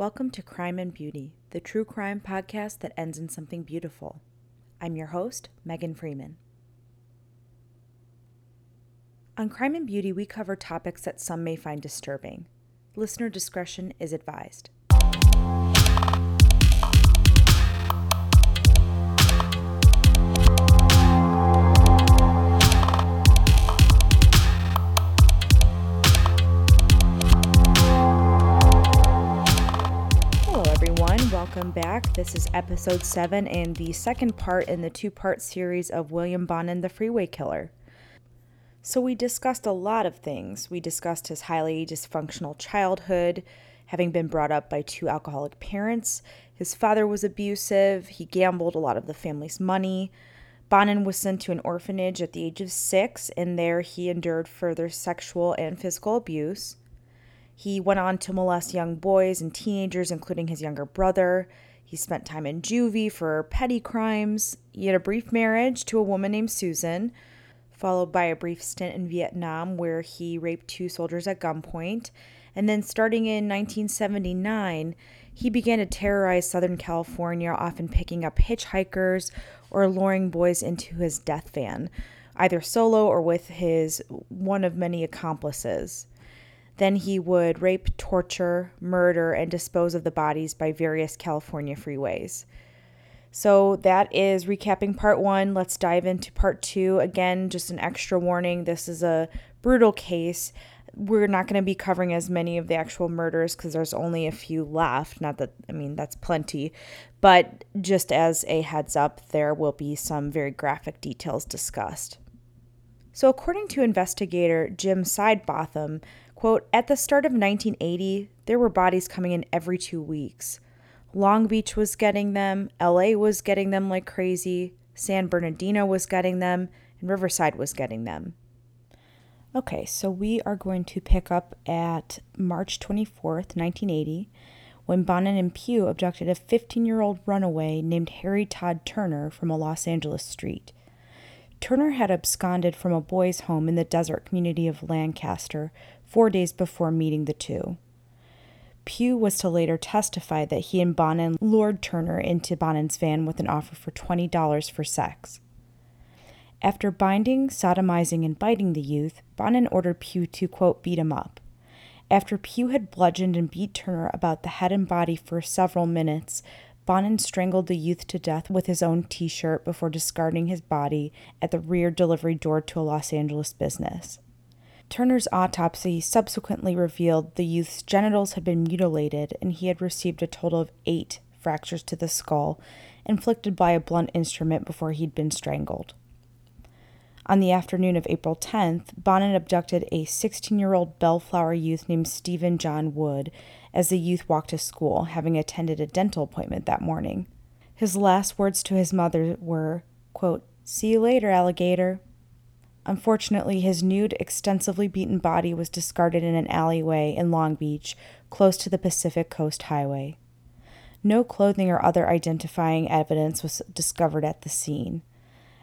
Welcome to Crime and Beauty, the true crime podcast that ends in something beautiful. I'm your host, Megan Freeman. On Crime and Beauty, we cover topics that some may find disturbing. Listener discretion is advised. Welcome back. This is episode seven and the second part in the two part series of William Bonin, the Freeway Killer. So, we discussed a lot of things. We discussed his highly dysfunctional childhood, having been brought up by two alcoholic parents. His father was abusive, he gambled a lot of the family's money. Bonin was sent to an orphanage at the age of six, and there he endured further sexual and physical abuse. He went on to molest young boys and teenagers, including his younger brother. He spent time in juvie for petty crimes. He had a brief marriage to a woman named Susan, followed by a brief stint in Vietnam where he raped two soldiers at gunpoint. And then, starting in 1979, he began to terrorize Southern California, often picking up hitchhikers or luring boys into his death van, either solo or with his one of many accomplices. Then he would rape, torture, murder, and dispose of the bodies by various California freeways. So that is recapping part one. Let's dive into part two. Again, just an extra warning this is a brutal case. We're not going to be covering as many of the actual murders because there's only a few left. Not that, I mean, that's plenty. But just as a heads up, there will be some very graphic details discussed. So, according to investigator Jim Sidebotham, quote, at the start of 1980, there were bodies coming in every two weeks. Long Beach was getting them, LA was getting them like crazy, San Bernardino was getting them, and Riverside was getting them. Okay, so we are going to pick up at March 24th, 1980, when Bonin and Pugh abducted a 15 year old runaway named Harry Todd Turner from a Los Angeles street. Turner had absconded from a boys' home in the desert community of Lancaster four days before meeting the two. Pugh was to later testify that he and Bonin lured Turner into Bonin's van with an offer for $20 for sex. After binding, sodomizing, and biting the youth, Bonin ordered Pugh to, quote, beat him up. After Pugh had bludgeoned and beat Turner about the head and body for several minutes, Bonin strangled the youth to death with his own t shirt before discarding his body at the rear delivery door to a Los Angeles business. Turner's autopsy subsequently revealed the youth's genitals had been mutilated and he had received a total of eight fractures to the skull, inflicted by a blunt instrument before he'd been strangled. On the afternoon of April 10th, Bonin abducted a 16 year old Bellflower youth named Stephen John Wood as the youth walked to school, having attended a dental appointment that morning. His last words to his mother were, quote, See you later, alligator. Unfortunately, his nude, extensively beaten body was discarded in an alleyway in Long Beach, close to the Pacific Coast Highway. No clothing or other identifying evidence was discovered at the scene,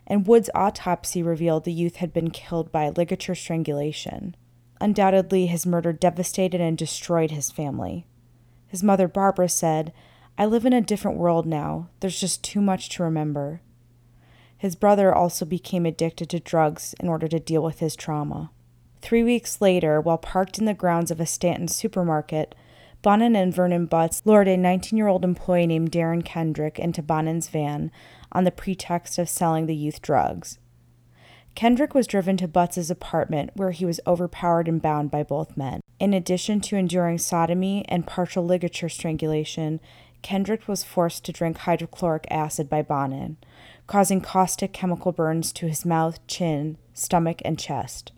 and Wood's autopsy revealed the youth had been killed by ligature strangulation. Undoubtedly, his murder devastated and destroyed his family. His mother, Barbara, said, I live in a different world now. There's just too much to remember. His brother also became addicted to drugs in order to deal with his trauma. Three weeks later, while parked in the grounds of a Stanton supermarket, Bonin and Vernon Butts lured a 19 year old employee named Darren Kendrick into Bonin's van on the pretext of selling the youth drugs. Kendrick was driven to Butts's apartment where he was overpowered and bound by both men. In addition to enduring sodomy and partial ligature strangulation, Kendrick was forced to drink hydrochloric acid by Bonin, causing caustic chemical burns to his mouth, chin, stomach, and chest.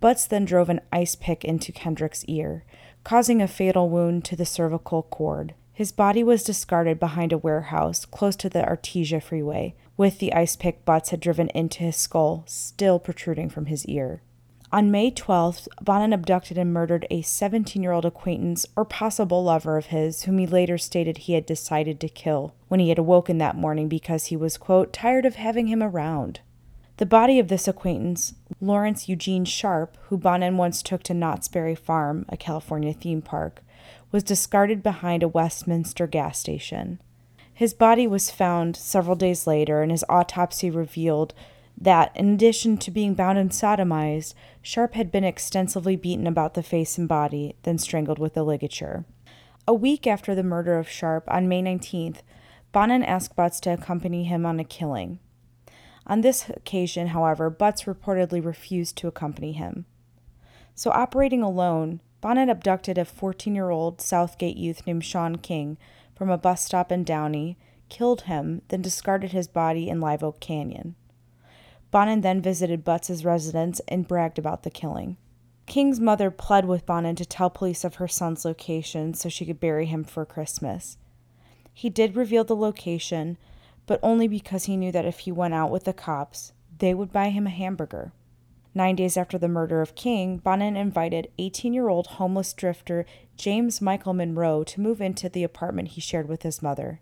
Butts then drove an ice pick into Kendrick's ear, causing a fatal wound to the cervical cord. His body was discarded behind a warehouse close to the Artesia freeway, with the ice pick Butts had driven into his skull still protruding from his ear. On May 12th, Bonin abducted and murdered a 17 year old acquaintance or possible lover of his, whom he later stated he had decided to kill when he had awoken that morning because he was, quote, tired of having him around. The body of this acquaintance, Lawrence Eugene Sharp, who Bonin once took to Knott's Berry Farm, a California theme park, was discarded behind a Westminster gas station. His body was found several days later, and his autopsy revealed that, in addition to being bound and sodomized, Sharp had been extensively beaten about the face and body, then strangled with a ligature. A week after the murder of Sharp, on May 19th, Bonin asked Butts to accompany him on a killing. On this occasion, however, Butts reportedly refused to accompany him. So, operating alone, Bonin abducted a 14 year old Southgate youth named Sean King from a bus stop in Downey, killed him, then discarded his body in Live Oak Canyon. Bonin then visited Butts's residence and bragged about the killing. King's mother pled with Bonin to tell police of her son's location so she could bury him for Christmas. He did reveal the location, but only because he knew that if he went out with the cops, they would buy him a hamburger. Nine days after the murder of King, Bonin invited 18 year old homeless drifter James Michael Monroe to move into the apartment he shared with his mother.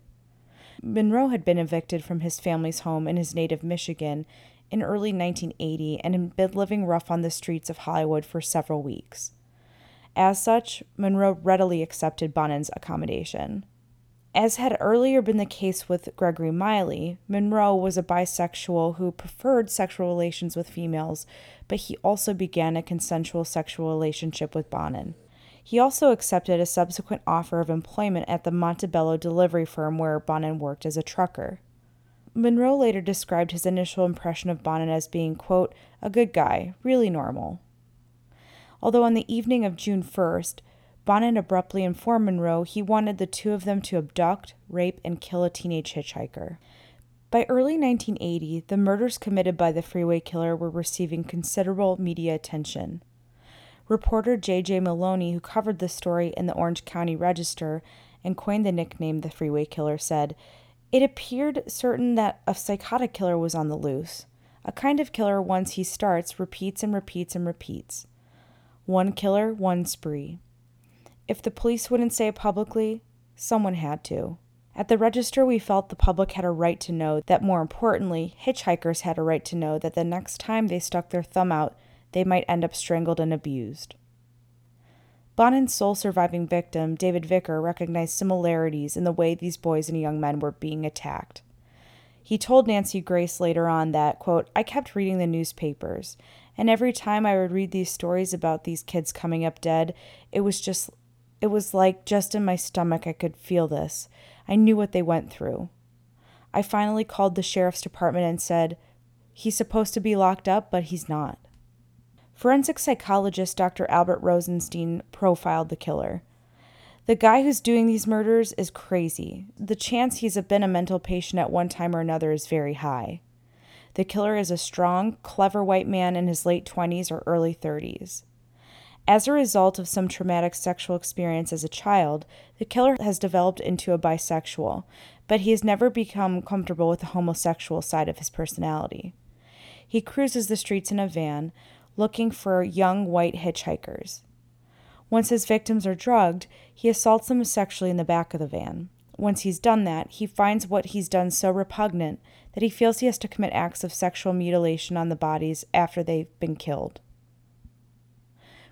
Monroe had been evicted from his family's home in his native Michigan in early 1980 and had been living rough on the streets of Hollywood for several weeks. As such, Monroe readily accepted Bonin's accommodation. As had earlier been the case with Gregory Miley, Monroe was a bisexual who preferred sexual relations with females, but he also began a consensual sexual relationship with Bonin. He also accepted a subsequent offer of employment at the Montebello delivery firm where Bonin worked as a trucker. Monroe later described his initial impression of Bonin as being, quote, a good guy, really normal. Although on the evening of June 1st, Bonin abruptly informed Monroe he wanted the two of them to abduct, rape, and kill a teenage hitchhiker. By early 1980, the murders committed by the freeway killer were receiving considerable media attention. Reporter J.J. Maloney, who covered the story in the Orange County Register and coined the nickname the Freeway Killer, said, it appeared certain that a psychotic killer was on the loose. A kind of killer, once he starts, repeats and repeats and repeats. One killer, one spree. If the police wouldn't say it publicly, someone had to. At the register, we felt the public had a right to know that, more importantly, hitchhikers had a right to know that the next time they stuck their thumb out, they might end up strangled and abused. Bonin's sole surviving victim, David Vicker, recognized similarities in the way these boys and young men were being attacked. He told Nancy Grace later on that, quote, I kept reading the newspapers, and every time I would read these stories about these kids coming up dead, it was just, it was like just in my stomach I could feel this. I knew what they went through. I finally called the sheriff's department and said, He's supposed to be locked up, but he's not. Forensic psychologist Dr. Albert Rosenstein profiled the killer. The guy who's doing these murders is crazy. The chance he's been a mental patient at one time or another is very high. The killer is a strong, clever white man in his late 20s or early 30s. As a result of some traumatic sexual experience as a child, the killer has developed into a bisexual, but he has never become comfortable with the homosexual side of his personality. He cruises the streets in a van, looking for young white hitchhikers. Once his victims are drugged, he assaults them sexually in the back of the van. Once he's done that, he finds what he's done so repugnant that he feels he has to commit acts of sexual mutilation on the bodies after they've been killed.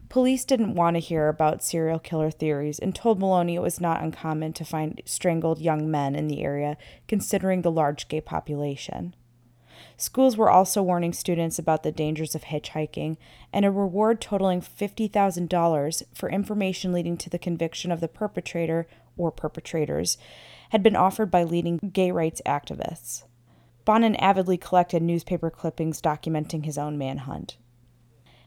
Police didn't want to hear about serial killer theories and told Maloney it was not uncommon to find strangled young men in the area, considering the large gay population. Schools were also warning students about the dangers of hitchhiking, and a reward totaling $50,000 for information leading to the conviction of the perpetrator or perpetrators had been offered by leading gay rights activists. Bonin avidly collected newspaper clippings documenting his own manhunt.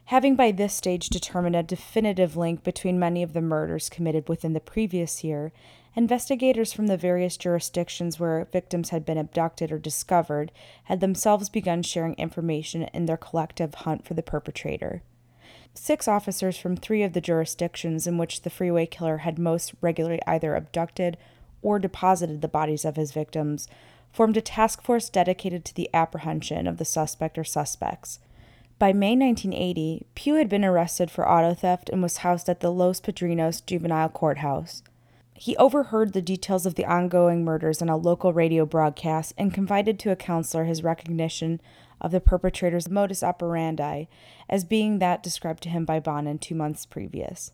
Having by this stage determined a definitive link between many of the murders committed within the previous year Investigators from the various jurisdictions where victims had been abducted or discovered had themselves begun sharing information in their collective hunt for the perpetrator. Six officers from three of the jurisdictions in which the freeway killer had most regularly either abducted or deposited the bodies of his victims formed a task force dedicated to the apprehension of the suspect or suspects. By May 1980, Pugh had been arrested for auto theft and was housed at the Los Padrinos Juvenile Courthouse. He overheard the details of the ongoing murders in a local radio broadcast and confided to a counselor his recognition of the perpetrator's modus operandi as being that described to him by Bonin two months previous.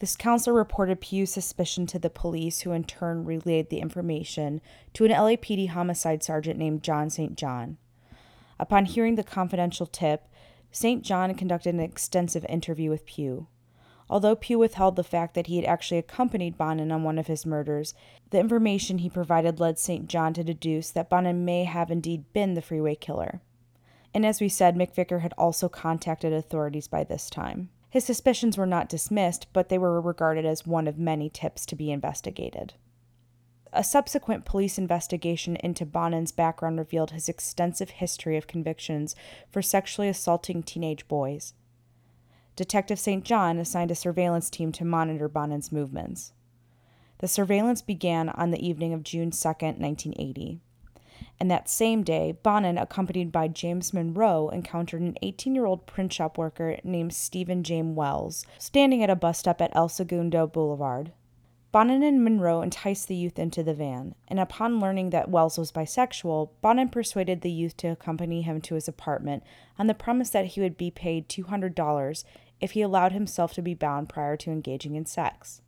This counselor reported Pugh's suspicion to the police, who in turn relayed the information to an LAPD homicide sergeant named John St. John. Upon hearing the confidential tip, St. John conducted an extensive interview with Pugh. Although Pugh withheld the fact that he had actually accompanied Bonin on one of his murders, the information he provided led St. John to deduce that Bonin may have indeed been the freeway killer. And as we said, McVicker had also contacted authorities by this time. His suspicions were not dismissed, but they were regarded as one of many tips to be investigated. A subsequent police investigation into Bonin's background revealed his extensive history of convictions for sexually assaulting teenage boys. Detective St. John assigned a surveillance team to monitor Bonin's movements. The surveillance began on the evening of June 2, 1980. And that same day, Bonin, accompanied by James Monroe, encountered an 18 year old print shop worker named Stephen James Wells standing at a bus stop at El Segundo Boulevard. Bonin and Monroe enticed the youth into the van, and upon learning that Wells was bisexual, Bonin persuaded the youth to accompany him to his apartment on the promise that he would be paid $200 if he allowed himself to be bound prior to engaging in sex.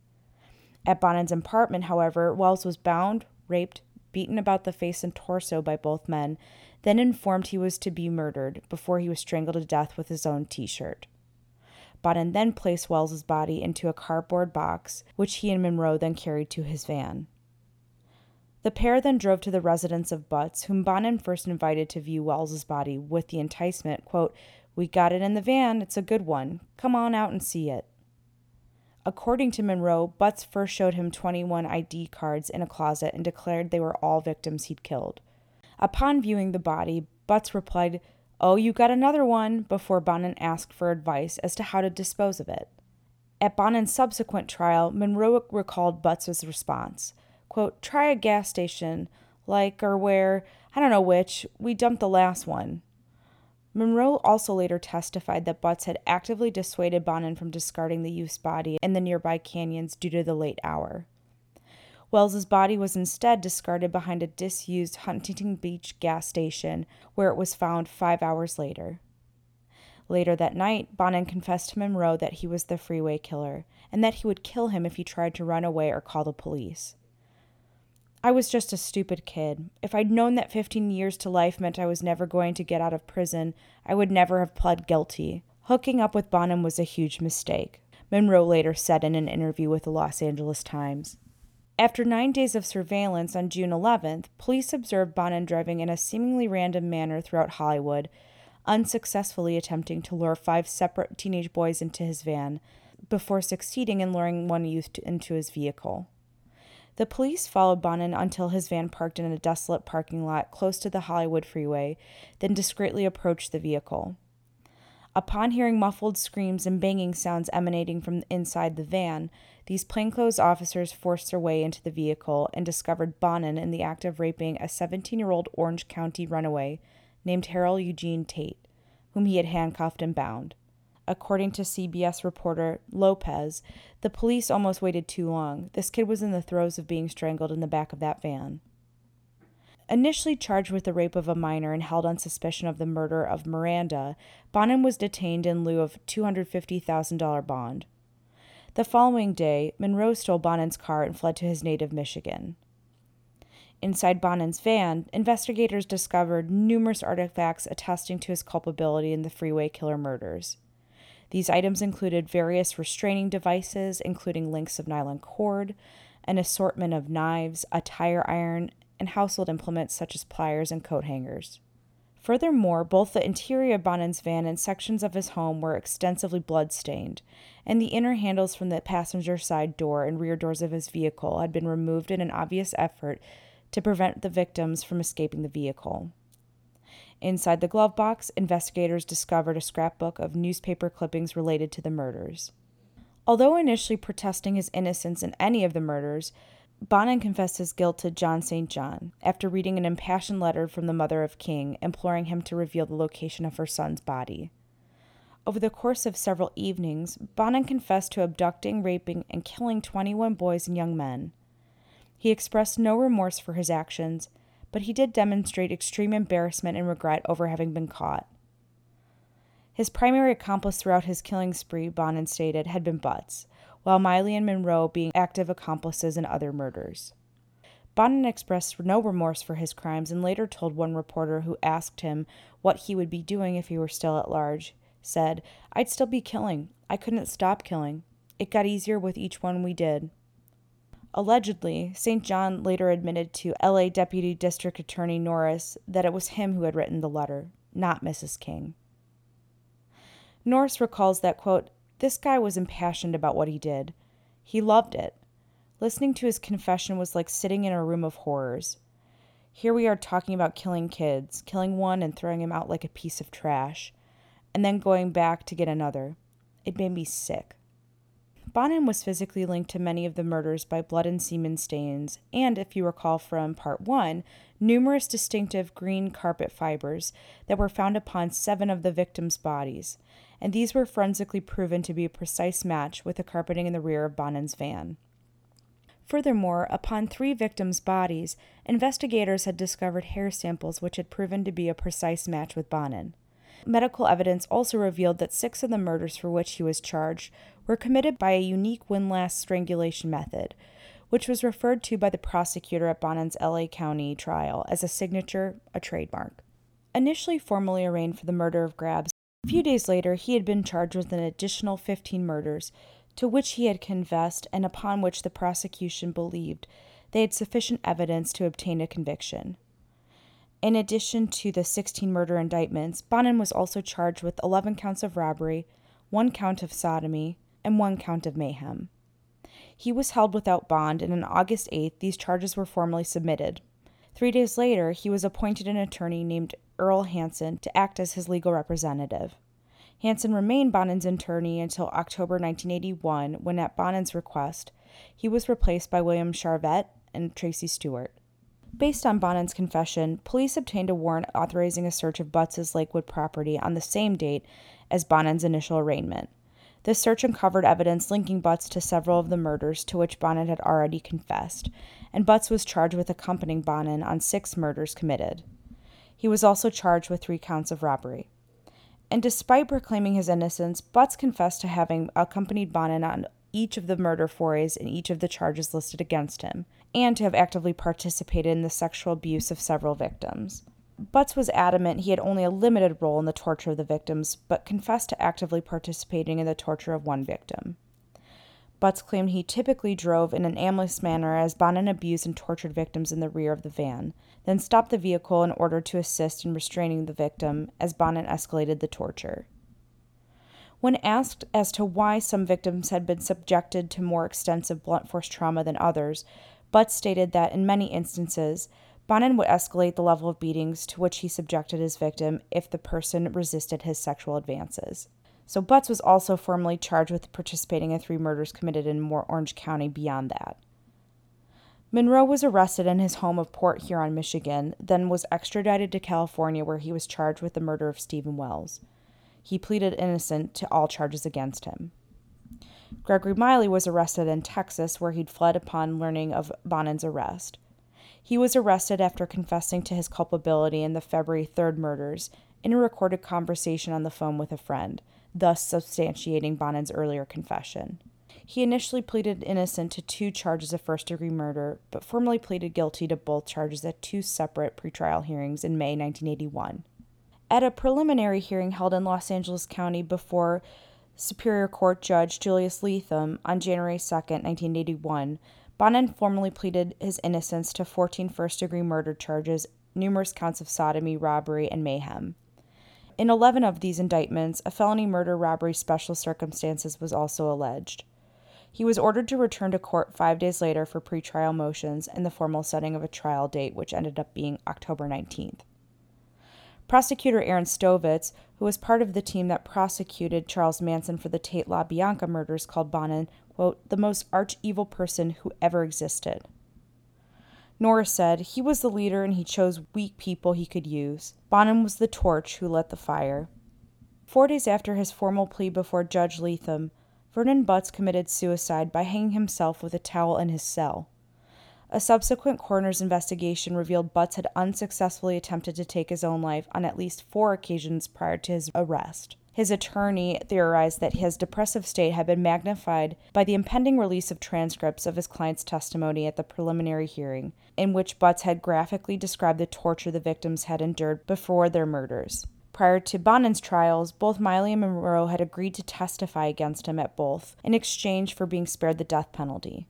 At Bonin's apartment, however, Wells was bound, raped, beaten about the face and torso by both men, then informed he was to be murdered before he was strangled to death with his own t shirt. Bonin then placed Wells's body into a cardboard box, which he and Monroe then carried to his van. The pair then drove to the residence of Butts, whom Bonin first invited to view Wells's body with the enticement, quote, we got it in the van. It's a good one. Come on out and see it. According to Monroe, Butts first showed him 21 ID cards in a closet and declared they were all victims he'd killed. Upon viewing the body, Butts replied, Oh, you got another one, before Bonin asked for advice as to how to dispose of it. At Bonin's subsequent trial, Monroe recalled Butts's response quote, Try a gas station, like or where, I don't know which, we dumped the last one. Monroe also later testified that Butts had actively dissuaded Bonin from discarding the youth's body in the nearby canyons due to the late hour. Wells's body was instead discarded behind a disused Huntington Beach gas station, where it was found five hours later. Later that night, Bonin confessed to Monroe that he was the freeway killer, and that he would kill him if he tried to run away or call the police. I was just a stupid kid. If I'd known that 15 years to life meant I was never going to get out of prison, I would never have pled guilty. Hooking up with Bonin was a huge mistake, Monroe later said in an interview with the Los Angeles Times. After nine days of surveillance on June 11th, police observed Bonin driving in a seemingly random manner throughout Hollywood, unsuccessfully attempting to lure five separate teenage boys into his van, before succeeding in luring one youth into his vehicle. The police followed Bonin until his van parked in a desolate parking lot close to the Hollywood freeway, then discreetly approached the vehicle. Upon hearing muffled screams and banging sounds emanating from inside the van, these plainclothes officers forced their way into the vehicle and discovered Bonin in the act of raping a 17 year old Orange County runaway named Harold Eugene Tate, whom he had handcuffed and bound. According to CBS reporter Lopez, the police almost waited too long. This kid was in the throes of being strangled in the back of that van. Initially charged with the rape of a minor and held on suspicion of the murder of Miranda, Bonin was detained in lieu of $250,000 bond. The following day, Monroe stole Bonin's car and fled to his native Michigan. Inside Bonin's van, investigators discovered numerous artifacts attesting to his culpability in the freeway killer murders. These items included various restraining devices, including links of nylon cord, an assortment of knives, a tire iron, and household implements such as pliers and coat hangers. Furthermore, both the interior of Bonin's van and sections of his home were extensively blood-stained, and the inner handles from the passenger side door and rear doors of his vehicle had been removed in an obvious effort to prevent the victims from escaping the vehicle. Inside the glove box, investigators discovered a scrapbook of newspaper clippings related to the murders. Although initially protesting his innocence in any of the murders, Bonin confessed his guilt to John St. John after reading an impassioned letter from the mother of King imploring him to reveal the location of her son's body. Over the course of several evenings, Bonin confessed to abducting, raping, and killing 21 boys and young men. He expressed no remorse for his actions but he did demonstrate extreme embarrassment and regret over having been caught. His primary accomplice throughout his killing spree, Bonin stated, had been Butts, while Miley and Monroe being active accomplices in other murders. Bonin expressed no remorse for his crimes and later told one reporter who asked him what he would be doing if he were still at large, said, I'd still be killing. I couldn't stop killing. It got easier with each one we did. Allegedly, St. John later admitted to LA Deputy District Attorney Norris that it was him who had written the letter, not Mrs. King. Norris recalls that, quote, this guy was impassioned about what he did. He loved it. Listening to his confession was like sitting in a room of horrors. Here we are talking about killing kids, killing one and throwing him out like a piece of trash, and then going back to get another. It made me sick. Bonin was physically linked to many of the murders by blood and semen stains, and, if you recall from part one, numerous distinctive green carpet fibers that were found upon seven of the victims' bodies, and these were forensically proven to be a precise match with the carpeting in the rear of Bonin's van. Furthermore, upon three victims' bodies, investigators had discovered hair samples which had proven to be a precise match with Bonin. Medical evidence also revealed that six of the murders for which he was charged were committed by a unique windlass strangulation method, which was referred to by the prosecutor at Bonin's LA County trial as a signature, a trademark. Initially formally arraigned for the murder of Grabs, a few days later he had been charged with an additional 15 murders, to which he had confessed and upon which the prosecution believed they had sufficient evidence to obtain a conviction. In addition to the 16 murder indictments, Bonin was also charged with 11 counts of robbery, one count of sodomy, and one count of mayhem. He was held without bond, and on August 8th, these charges were formally submitted. Three days later, he was appointed an attorney named Earl Hansen to act as his legal representative. Hansen remained Bonin's attorney until October 1981, when, at Bonin's request, he was replaced by William Charvet and Tracy Stewart. Based on Bonin's confession, police obtained a warrant authorizing a search of Butts's Lakewood property on the same date as Bonin's initial arraignment. This search uncovered evidence linking Butts to several of the murders to which Bonin had already confessed, and Butts was charged with accompanying Bonin on six murders committed. He was also charged with three counts of robbery and despite proclaiming his innocence, Butts confessed to having accompanied Bonin on each of the murder forays and each of the charges listed against him, and to have actively participated in the sexual abuse of several victims. Butts was adamant he had only a limited role in the torture of the victims, but confessed to actively participating in the torture of one victim. Butts claimed he typically drove in an aimless manner as Bonin abused and tortured victims in the rear of the van, then stopped the vehicle in order to assist in restraining the victim as Bonin escalated the torture. When asked as to why some victims had been subjected to more extensive blunt force trauma than others, Butts stated that in many instances, Bonin would escalate the level of beatings to which he subjected his victim if the person resisted his sexual advances. So Butts was also formally charged with participating in three murders committed in Moore Orange County beyond that. Monroe was arrested in his home of Port Huron, Michigan, then was extradited to California where he was charged with the murder of Stephen Wells. He pleaded innocent to all charges against him. Gregory Miley was arrested in Texas where he'd fled upon learning of Bonin's arrest. He was arrested after confessing to his culpability in the February 3rd murders in a recorded conversation on the phone with a friend, thus substantiating Bonin's earlier confession. He initially pleaded innocent to two charges of first degree murder, but formally pleaded guilty to both charges at two separate pretrial hearings in May 1981. At a preliminary hearing held in Los Angeles County before Superior Court Judge Julius Leatham on January 2, 1981, Bonin formally pleaded his innocence to 14 first degree murder charges, numerous counts of sodomy, robbery, and mayhem. In 11 of these indictments, a felony murder robbery special circumstances was also alleged. He was ordered to return to court five days later for pretrial motions and the formal setting of a trial date, which ended up being October 19th. Prosecutor Aaron Stovitz, who was part of the team that prosecuted Charles Manson for the Tate LaBianca murders, called Bonin, quote, the most arch evil person who ever existed. Norris said he was the leader and he chose weak people he could use. Bonin was the torch who lit the fire. Four days after his formal plea before Judge Leatham, Vernon Butts committed suicide by hanging himself with a towel in his cell. A subsequent coroner's investigation revealed Butts had unsuccessfully attempted to take his own life on at least four occasions prior to his arrest. His attorney theorized that his depressive state had been magnified by the impending release of transcripts of his client's testimony at the preliminary hearing, in which Butts had graphically described the torture the victims had endured before their murders. Prior to Bonin's trials, both Miley and Monroe had agreed to testify against him at both in exchange for being spared the death penalty.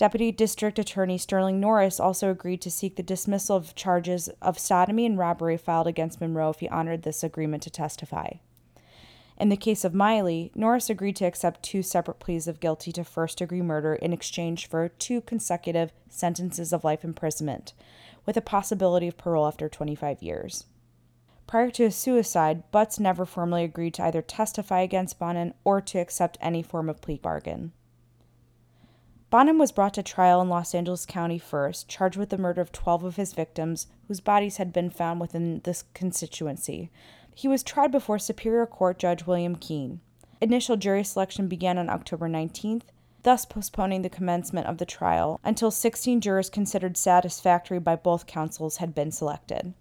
Deputy District Attorney Sterling Norris also agreed to seek the dismissal of charges of sodomy and robbery filed against Monroe if he honored this agreement to testify. In the case of Miley, Norris agreed to accept two separate pleas of guilty to first degree murder in exchange for two consecutive sentences of life imprisonment, with a possibility of parole after 25 years. Prior to his suicide, Butts never formally agreed to either testify against Bonin or to accept any form of plea bargain. Bonin was brought to trial in Los Angeles County first, charged with the murder of 12 of his victims, whose bodies had been found within this constituency. He was tried before Superior Court Judge William Keene. Initial jury selection began on October 19th, thus postponing the commencement of the trial until 16 jurors considered satisfactory by both counsels had been selected.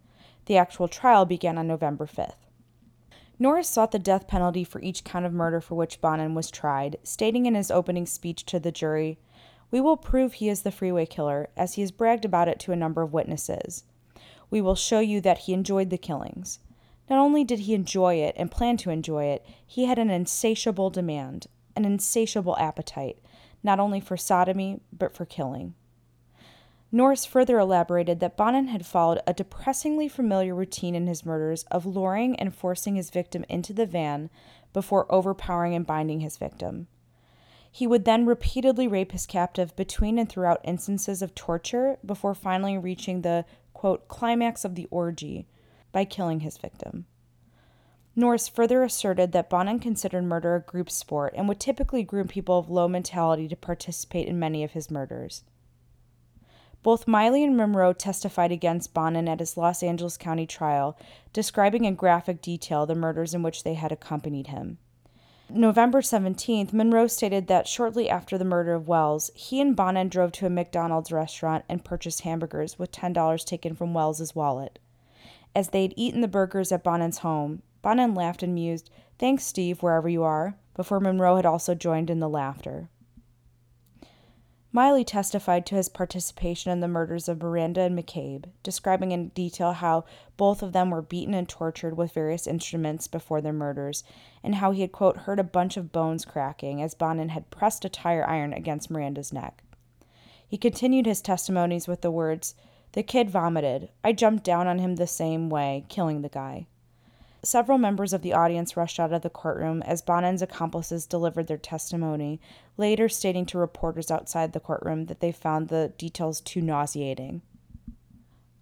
The actual trial began on November 5th. Norris sought the death penalty for each count of murder for which Bonin was tried, stating in his opening speech to the jury, we will prove he is the freeway killer, as he has bragged about it to a number of witnesses. We will show you that he enjoyed the killings. Not only did he enjoy it and plan to enjoy it, he had an insatiable demand, an insatiable appetite, not only for sodomy, but for killing. Norris further elaborated that Bonin had followed a depressingly familiar routine in his murders of luring and forcing his victim into the van before overpowering and binding his victim. He would then repeatedly rape his captive between and throughout instances of torture before finally reaching the quote, climax of the orgy by killing his victim. Norris further asserted that Bonin considered murder a group sport and would typically groom people of low mentality to participate in many of his murders. Both Miley and Monroe testified against Bonin at his Los Angeles County trial, describing in graphic detail the murders in which they had accompanied him. November 17th, Monroe stated that shortly after the murder of Wells, he and Bonin drove to a McDonald's restaurant and purchased hamburgers with $10 taken from Wells's wallet. As they had eaten the burgers at Bonin's home, Bonin laughed and mused, Thanks, Steve, wherever you are, before Monroe had also joined in the laughter. Miley testified to his participation in the murders of Miranda and McCabe, describing in detail how both of them were beaten and tortured with various instruments before their murders, and how he had, quote, heard a bunch of bones cracking as Bonin had pressed a tire iron against Miranda's neck. He continued his testimonies with the words, The kid vomited. I jumped down on him the same way, killing the guy. Several members of the audience rushed out of the courtroom as Bonin's accomplices delivered their testimony, later stating to reporters outside the courtroom that they found the details too nauseating.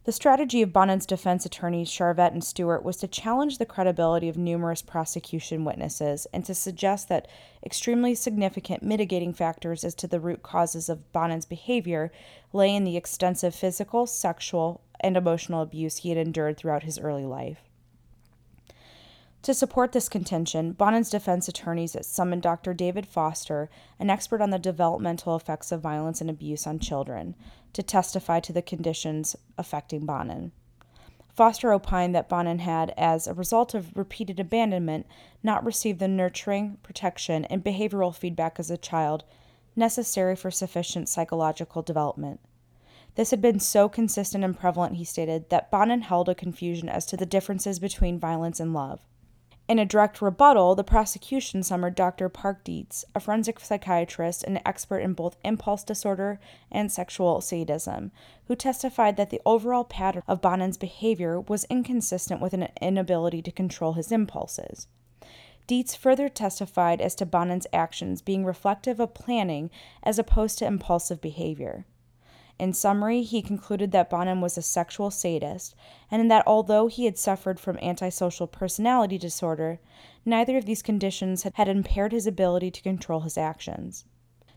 The strategy of Bonin's defense attorneys Charvet and Stewart was to challenge the credibility of numerous prosecution witnesses and to suggest that extremely significant mitigating factors as to the root causes of Bonin's behavior lay in the extensive physical, sexual, and emotional abuse he had endured throughout his early life. To support this contention, Bonin's defense attorneys summoned Dr. David Foster, an expert on the developmental effects of violence and abuse on children, to testify to the conditions affecting Bonin. Foster opined that Bonin had, as a result of repeated abandonment, not received the nurturing, protection, and behavioral feedback as a child necessary for sufficient psychological development. This had been so consistent and prevalent, he stated, that Bonin held a confusion as to the differences between violence and love. In a direct rebuttal, the prosecution summoned Dr. Park Dietz, a forensic psychiatrist and expert in both impulse disorder and sexual sadism, who testified that the overall pattern of Bonin's behavior was inconsistent with an inability to control his impulses. Dietz further testified as to Bonin's actions being reflective of planning as opposed to impulsive behavior. In summary, he concluded that Bonin was a sexual sadist, and that although he had suffered from antisocial personality disorder, neither of these conditions had impaired his ability to control his actions.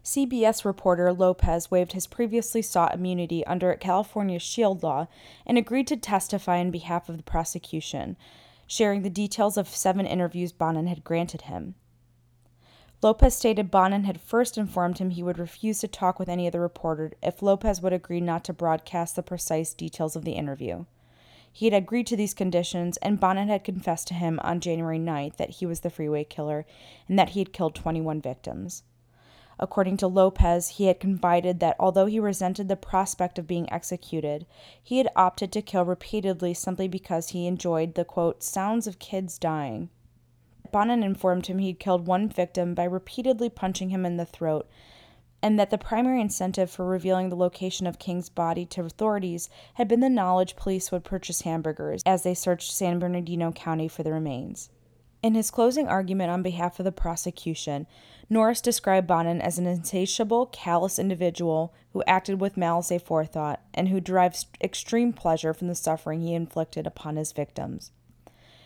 CBS reporter Lopez waived his previously sought immunity under California's Shield Law and agreed to testify in behalf of the prosecution, sharing the details of seven interviews Bonin had granted him. Lopez stated Bonin had first informed him he would refuse to talk with any other reporter if Lopez would agree not to broadcast the precise details of the interview. He had agreed to these conditions, and Bonin had confessed to him on January 9th that he was the freeway killer and that he had killed 21 victims. According to Lopez, he had confided that although he resented the prospect of being executed, he had opted to kill repeatedly simply because he enjoyed the quote, sounds of kids dying. Bonin informed him he'd killed one victim by repeatedly punching him in the throat, and that the primary incentive for revealing the location of King's body to authorities had been the knowledge police would purchase hamburgers as they searched San Bernardino County for the remains. In his closing argument on behalf of the prosecution, Norris described Bonin as an insatiable, callous individual who acted with malice aforethought and who derived extreme pleasure from the suffering he inflicted upon his victims.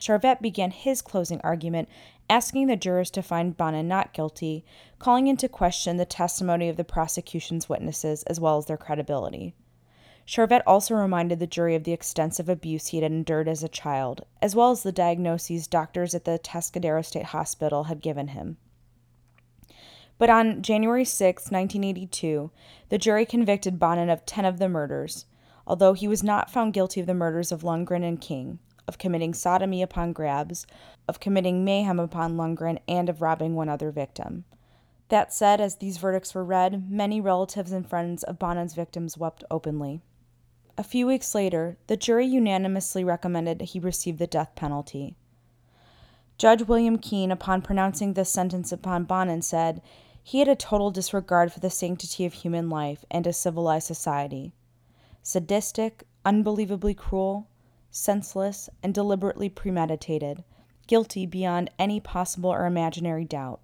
Charvet began his closing argument asking the jurors to find Bonin not guilty, calling into question the testimony of the prosecution's witnesses as well as their credibility. Charvet also reminded the jury of the extensive abuse he had endured as a child, as well as the diagnoses doctors at the Atascadero State Hospital had given him. But on January 6, 1982, the jury convicted Bonin of 10 of the murders, although he was not found guilty of the murders of Lundgren and King, of committing sodomy upon Grabs, of committing mayhem upon Lundgren, and of robbing one other victim. That said, as these verdicts were read, many relatives and friends of Bonin's victims wept openly. A few weeks later, the jury unanimously recommended he receive the death penalty. Judge William Keene, upon pronouncing this sentence upon Bonin, said he had a total disregard for the sanctity of human life and a civilized society. Sadistic, unbelievably cruel, senseless, and deliberately premeditated, guilty beyond any possible or imaginary doubt.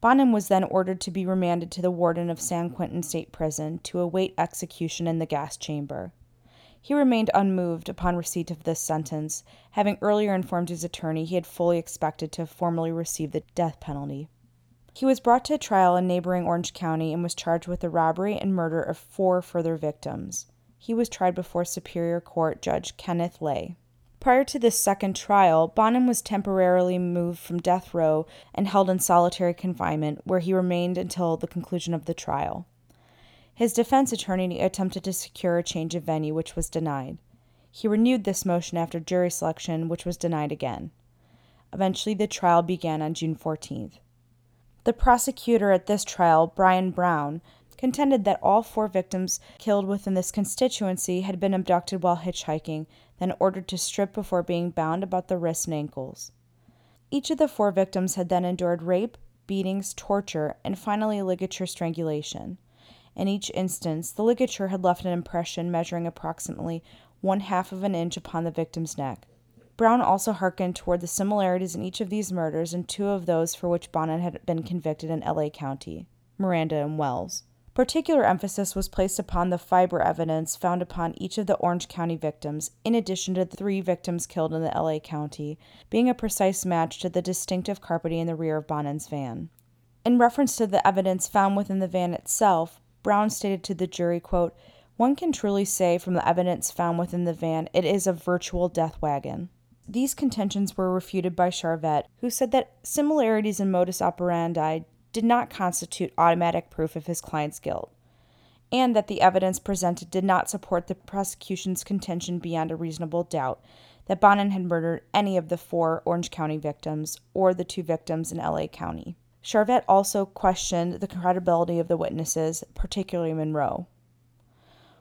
Bonin was then ordered to be remanded to the warden of San Quentin State Prison to await execution in the gas chamber. He remained unmoved upon receipt of this sentence, having earlier informed his attorney he had fully expected to formally receive the death penalty. He was brought to trial in neighboring Orange County and was charged with the robbery and murder of four further victims. He was tried before Superior Court Judge Kenneth Lay. Prior to this second trial, Bonin was temporarily moved from death row and held in solitary confinement, where he remained until the conclusion of the trial. His defense attorney attempted to secure a change of venue, which was denied. He renewed this motion after jury selection, which was denied again. Eventually, the trial began on June 14th. The prosecutor at this trial, Brian Brown, contended that all four victims killed within this constituency had been abducted while hitchhiking then ordered to strip before being bound about the wrists and ankles. Each of the four victims had then endured rape, beatings, torture, and finally ligature strangulation. In each instance, the ligature had left an impression measuring approximately one half of an inch upon the victim's neck. Brown also hearkened toward the similarities in each of these murders and two of those for which Bonin had been convicted in LA County Miranda and Wells. Particular emphasis was placed upon the fiber evidence found upon each of the Orange County victims, in addition to the three victims killed in the LA County, being a precise match to the distinctive carpeting in the rear of Bonin's van. In reference to the evidence found within the van itself, Brown stated to the jury, quote, One can truly say from the evidence found within the van it is a virtual death wagon. These contentions were refuted by Charvet, who said that similarities in modus operandi did not constitute automatic proof of his client's guilt, and that the evidence presented did not support the prosecution's contention beyond a reasonable doubt that Bonin had murdered any of the four Orange County victims or the two victims in LA County. Charvet also questioned the credibility of the witnesses, particularly Monroe.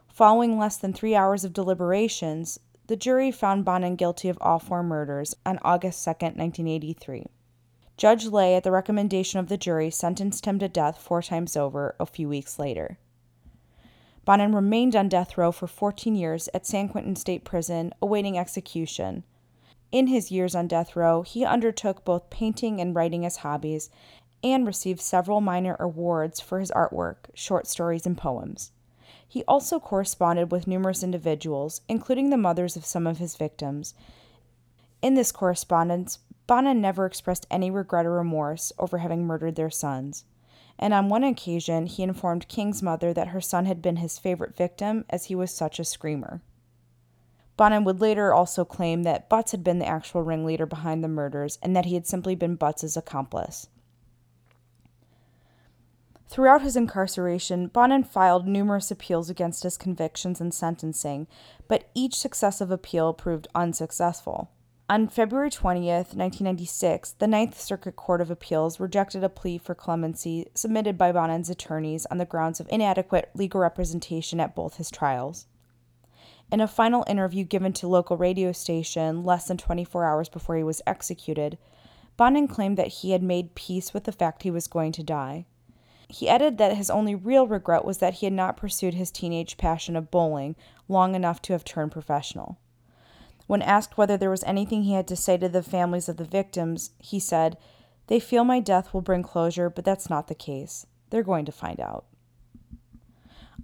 Following less than three hours of deliberations, the jury found Bonin guilty of all four murders on August 2, 1983. Judge Lay, at the recommendation of the jury, sentenced him to death four times over a few weeks later. Bonin remained on death row for 14 years at San Quentin State Prison, awaiting execution. In his years on death row, he undertook both painting and writing as hobbies and received several minor awards for his artwork, short stories, and poems. He also corresponded with numerous individuals, including the mothers of some of his victims. In this correspondence, Bonin never expressed any regret or remorse over having murdered their sons, and on one occasion he informed King's mother that her son had been his favorite victim as he was such a screamer. Bonin would later also claim that Butts had been the actual ringleader behind the murders and that he had simply been Butts's accomplice. Throughout his incarceration, Bonin filed numerous appeals against his convictions and sentencing, but each successive appeal proved unsuccessful. On February 20th, 1996, the Ninth Circuit Court of Appeals rejected a plea for clemency submitted by Bonin's attorneys on the grounds of inadequate legal representation at both his trials. In a final interview given to local radio station less than 24 hours before he was executed, Bonin claimed that he had made peace with the fact he was going to die. He added that his only real regret was that he had not pursued his teenage passion of bowling long enough to have turned professional. When asked whether there was anything he had to say to the families of the victims, he said, They feel my death will bring closure, but that's not the case. They're going to find out.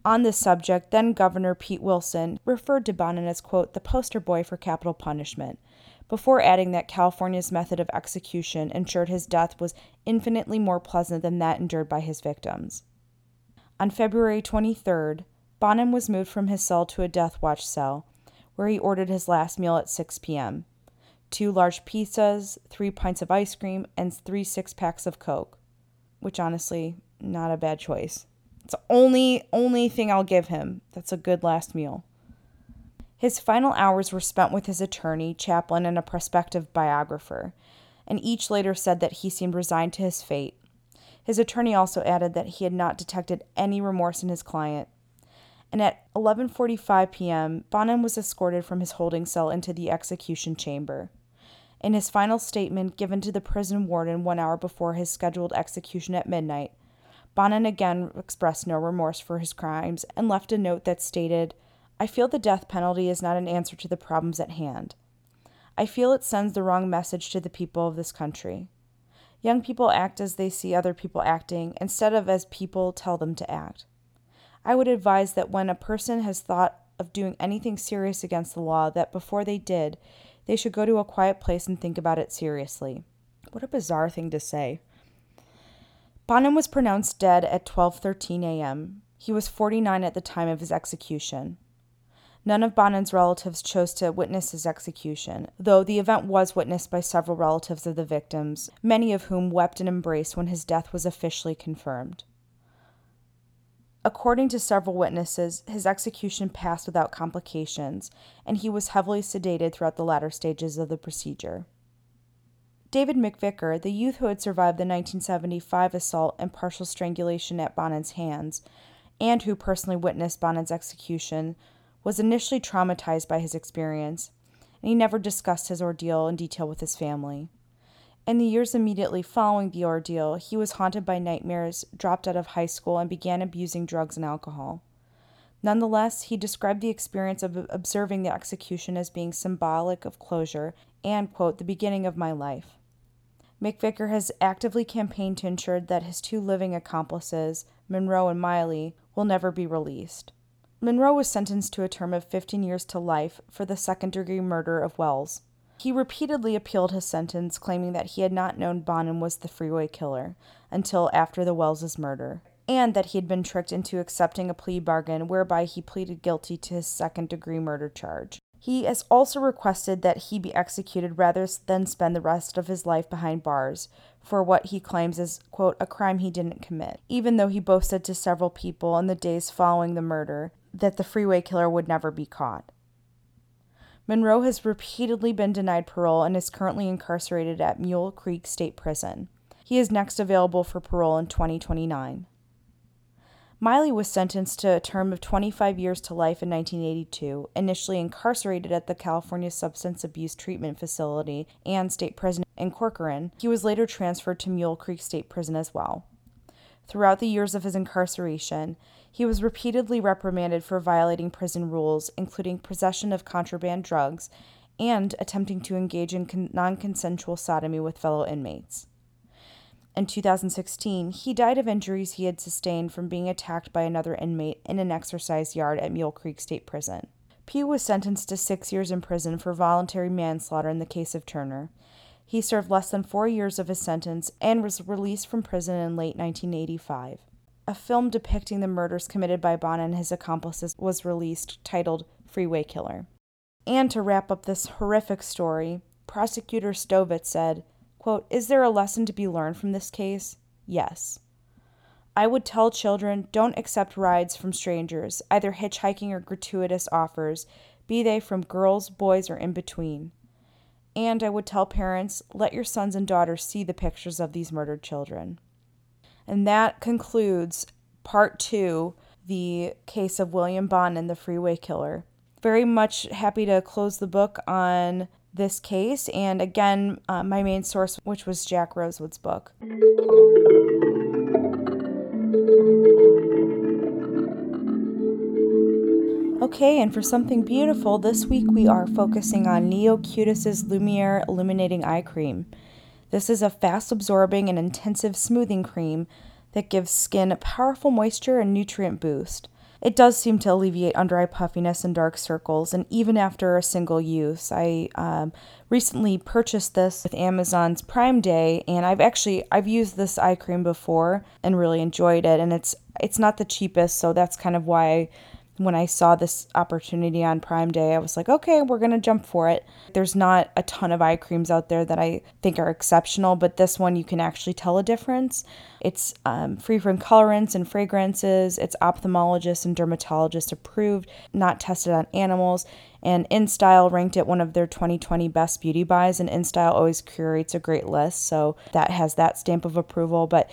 On this subject, then Governor Pete Wilson referred to Bonin as, quote, the poster boy for capital punishment, before adding that California's method of execution ensured his death was infinitely more pleasant than that endured by his victims. On February 23rd, Bonin was moved from his cell to a death watch cell, where he ordered his last meal at 6 p.m. Two large pizzas, three pints of ice cream, and three six packs of Coke. Which honestly, not a bad choice. It's the only only thing I'll give him. That's a good last meal. His final hours were spent with his attorney, chaplain, and a prospective biographer, and each later said that he seemed resigned to his fate. His attorney also added that he had not detected any remorse in his client. And at 11:45 p.m., Bonin was escorted from his holding cell into the execution chamber. In his final statement given to the prison warden one hour before his scheduled execution at midnight, Bonin again expressed no remorse for his crimes and left a note that stated, I feel the death penalty is not an answer to the problems at hand. I feel it sends the wrong message to the people of this country. Young people act as they see other people acting instead of as people tell them to act. I would advise that when a person has thought of doing anything serious against the law that before they did, they should go to a quiet place and think about it seriously. What a bizarre thing to say. Bonin was pronounced dead at 12:13 a.m. He was 49 at the time of his execution. None of Bonin's relatives chose to witness his execution, though the event was witnessed by several relatives of the victims, many of whom wept and embraced when his death was officially confirmed. According to several witnesses, his execution passed without complications, and he was heavily sedated throughout the latter stages of the procedure. David McVicker, the youth who had survived the 1975 assault and partial strangulation at Bonin's hands, and who personally witnessed Bonin's execution, was initially traumatized by his experience, and he never discussed his ordeal in detail with his family. In the years immediately following the ordeal, he was haunted by nightmares, dropped out of high school, and began abusing drugs and alcohol. Nonetheless, he described the experience of observing the execution as being symbolic of closure and, quote, the beginning of my life. McVicker has actively campaigned to ensure that his two living accomplices, Munro and Miley, will never be released. Munro was sentenced to a term of 15 years to life for the second degree murder of Wells. He repeatedly appealed his sentence, claiming that he had not known Bonin was the freeway killer until after the Wells's murder, and that he had been tricked into accepting a plea bargain whereby he pleaded guilty to his second degree murder charge. He has also requested that he be executed rather than spend the rest of his life behind bars for what he claims is, quote, a crime he didn't commit, even though he boasted to several people in the days following the murder that the freeway killer would never be caught. Munro has repeatedly been denied parole and is currently incarcerated at Mule Creek State Prison. He is next available for parole in 2029. Miley was sentenced to a term of 25 years to life in 1982, initially incarcerated at the California Substance Abuse Treatment Facility and State Prison in Corcoran. He was later transferred to Mule Creek State Prison as well. Throughout the years of his incarceration, he was repeatedly reprimanded for violating prison rules, including possession of contraband drugs and attempting to engage in con- non consensual sodomy with fellow inmates. In 2016, he died of injuries he had sustained from being attacked by another inmate in an exercise yard at Mule Creek State Prison. Pugh was sentenced to six years in prison for voluntary manslaughter in the case of Turner. He served less than four years of his sentence and was released from prison in late 1985. A film depicting the murders committed by Bonin and his accomplices was released, titled Freeway Killer. And to wrap up this horrific story, prosecutor Stovitz said, quote, Is there a lesson to be learned from this case? Yes. I would tell children don't accept rides from strangers, either hitchhiking or gratuitous offers, be they from girls, boys, or in between. And I would tell parents let your sons and daughters see the pictures of these murdered children. And that concludes part two the case of William Bonin, the freeway killer. Very much happy to close the book on this case. And again, uh, my main source, which was Jack Rosewood's book. Okay, and for something beautiful, this week we are focusing on Neocutis' Lumiere Illuminating Eye Cream. This is a fast absorbing and intensive smoothing cream that gives skin a powerful moisture and nutrient boost. It does seem to alleviate under eye puffiness and dark circles, and even after a single use. I um, recently purchased this with Amazon's Prime Day, and I've actually I've used this eye cream before and really enjoyed it. And it's it's not the cheapest, so that's kind of why when I saw this opportunity on Prime Day, I was like, okay, we're going to jump for it. There's not a ton of eye creams out there that I think are exceptional, but this one you can actually tell a difference. It's um, free from colorants and fragrances, it's ophthalmologist and dermatologist approved, not tested on animals. And InStyle ranked it one of their 2020 best beauty buys, and InStyle always curates a great list, so that has that stamp of approval. But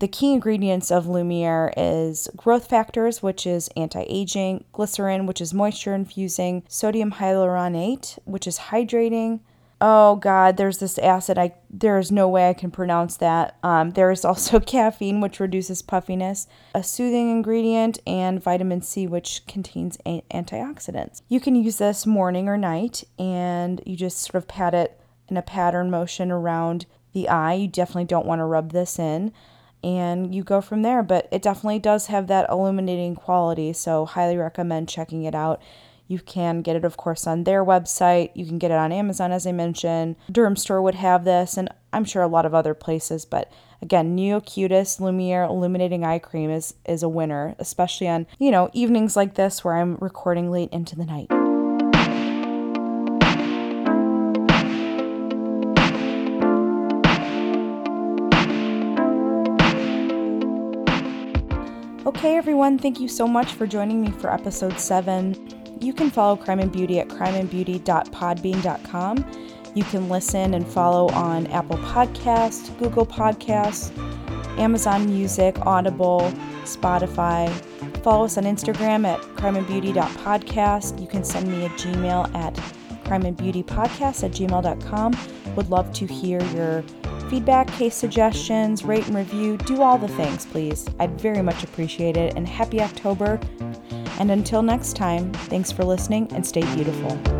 the key ingredients of Lumiere is growth factors, which is anti-aging, glycerin, which is moisture infusing, sodium hyaluronate, which is hydrating. Oh God, there's this acid. I there is no way I can pronounce that. Um, there is also caffeine, which reduces puffiness, a soothing ingredient, and vitamin C, which contains a- antioxidants. You can use this morning or night, and you just sort of pat it in a pattern motion around the eye. You definitely don't want to rub this in and you go from there. But it definitely does have that illuminating quality, so highly recommend checking it out. You can get it, of course, on their website. You can get it on Amazon, as I mentioned. Dermstore would have this, and I'm sure a lot of other places. But again, NeoCutis Lumiere Illuminating Eye Cream is is a winner, especially on you know evenings like this where I'm recording late into the night. Okay, everyone, thank you so much for joining me for episode 7. You can follow Crime and Beauty at crimeandbeauty.podbean.com. You can listen and follow on Apple Podcasts, Google Podcasts, Amazon Music, Audible, Spotify. Follow us on Instagram at crimeandbeauty.podcast. You can send me a Gmail at crimeandbeautypodcast at gmail.com. Would love to hear your feedback, case suggestions, rate and review. Do all the things, please. I'd very much appreciate it. And happy October. And until next time, thanks for listening and stay beautiful.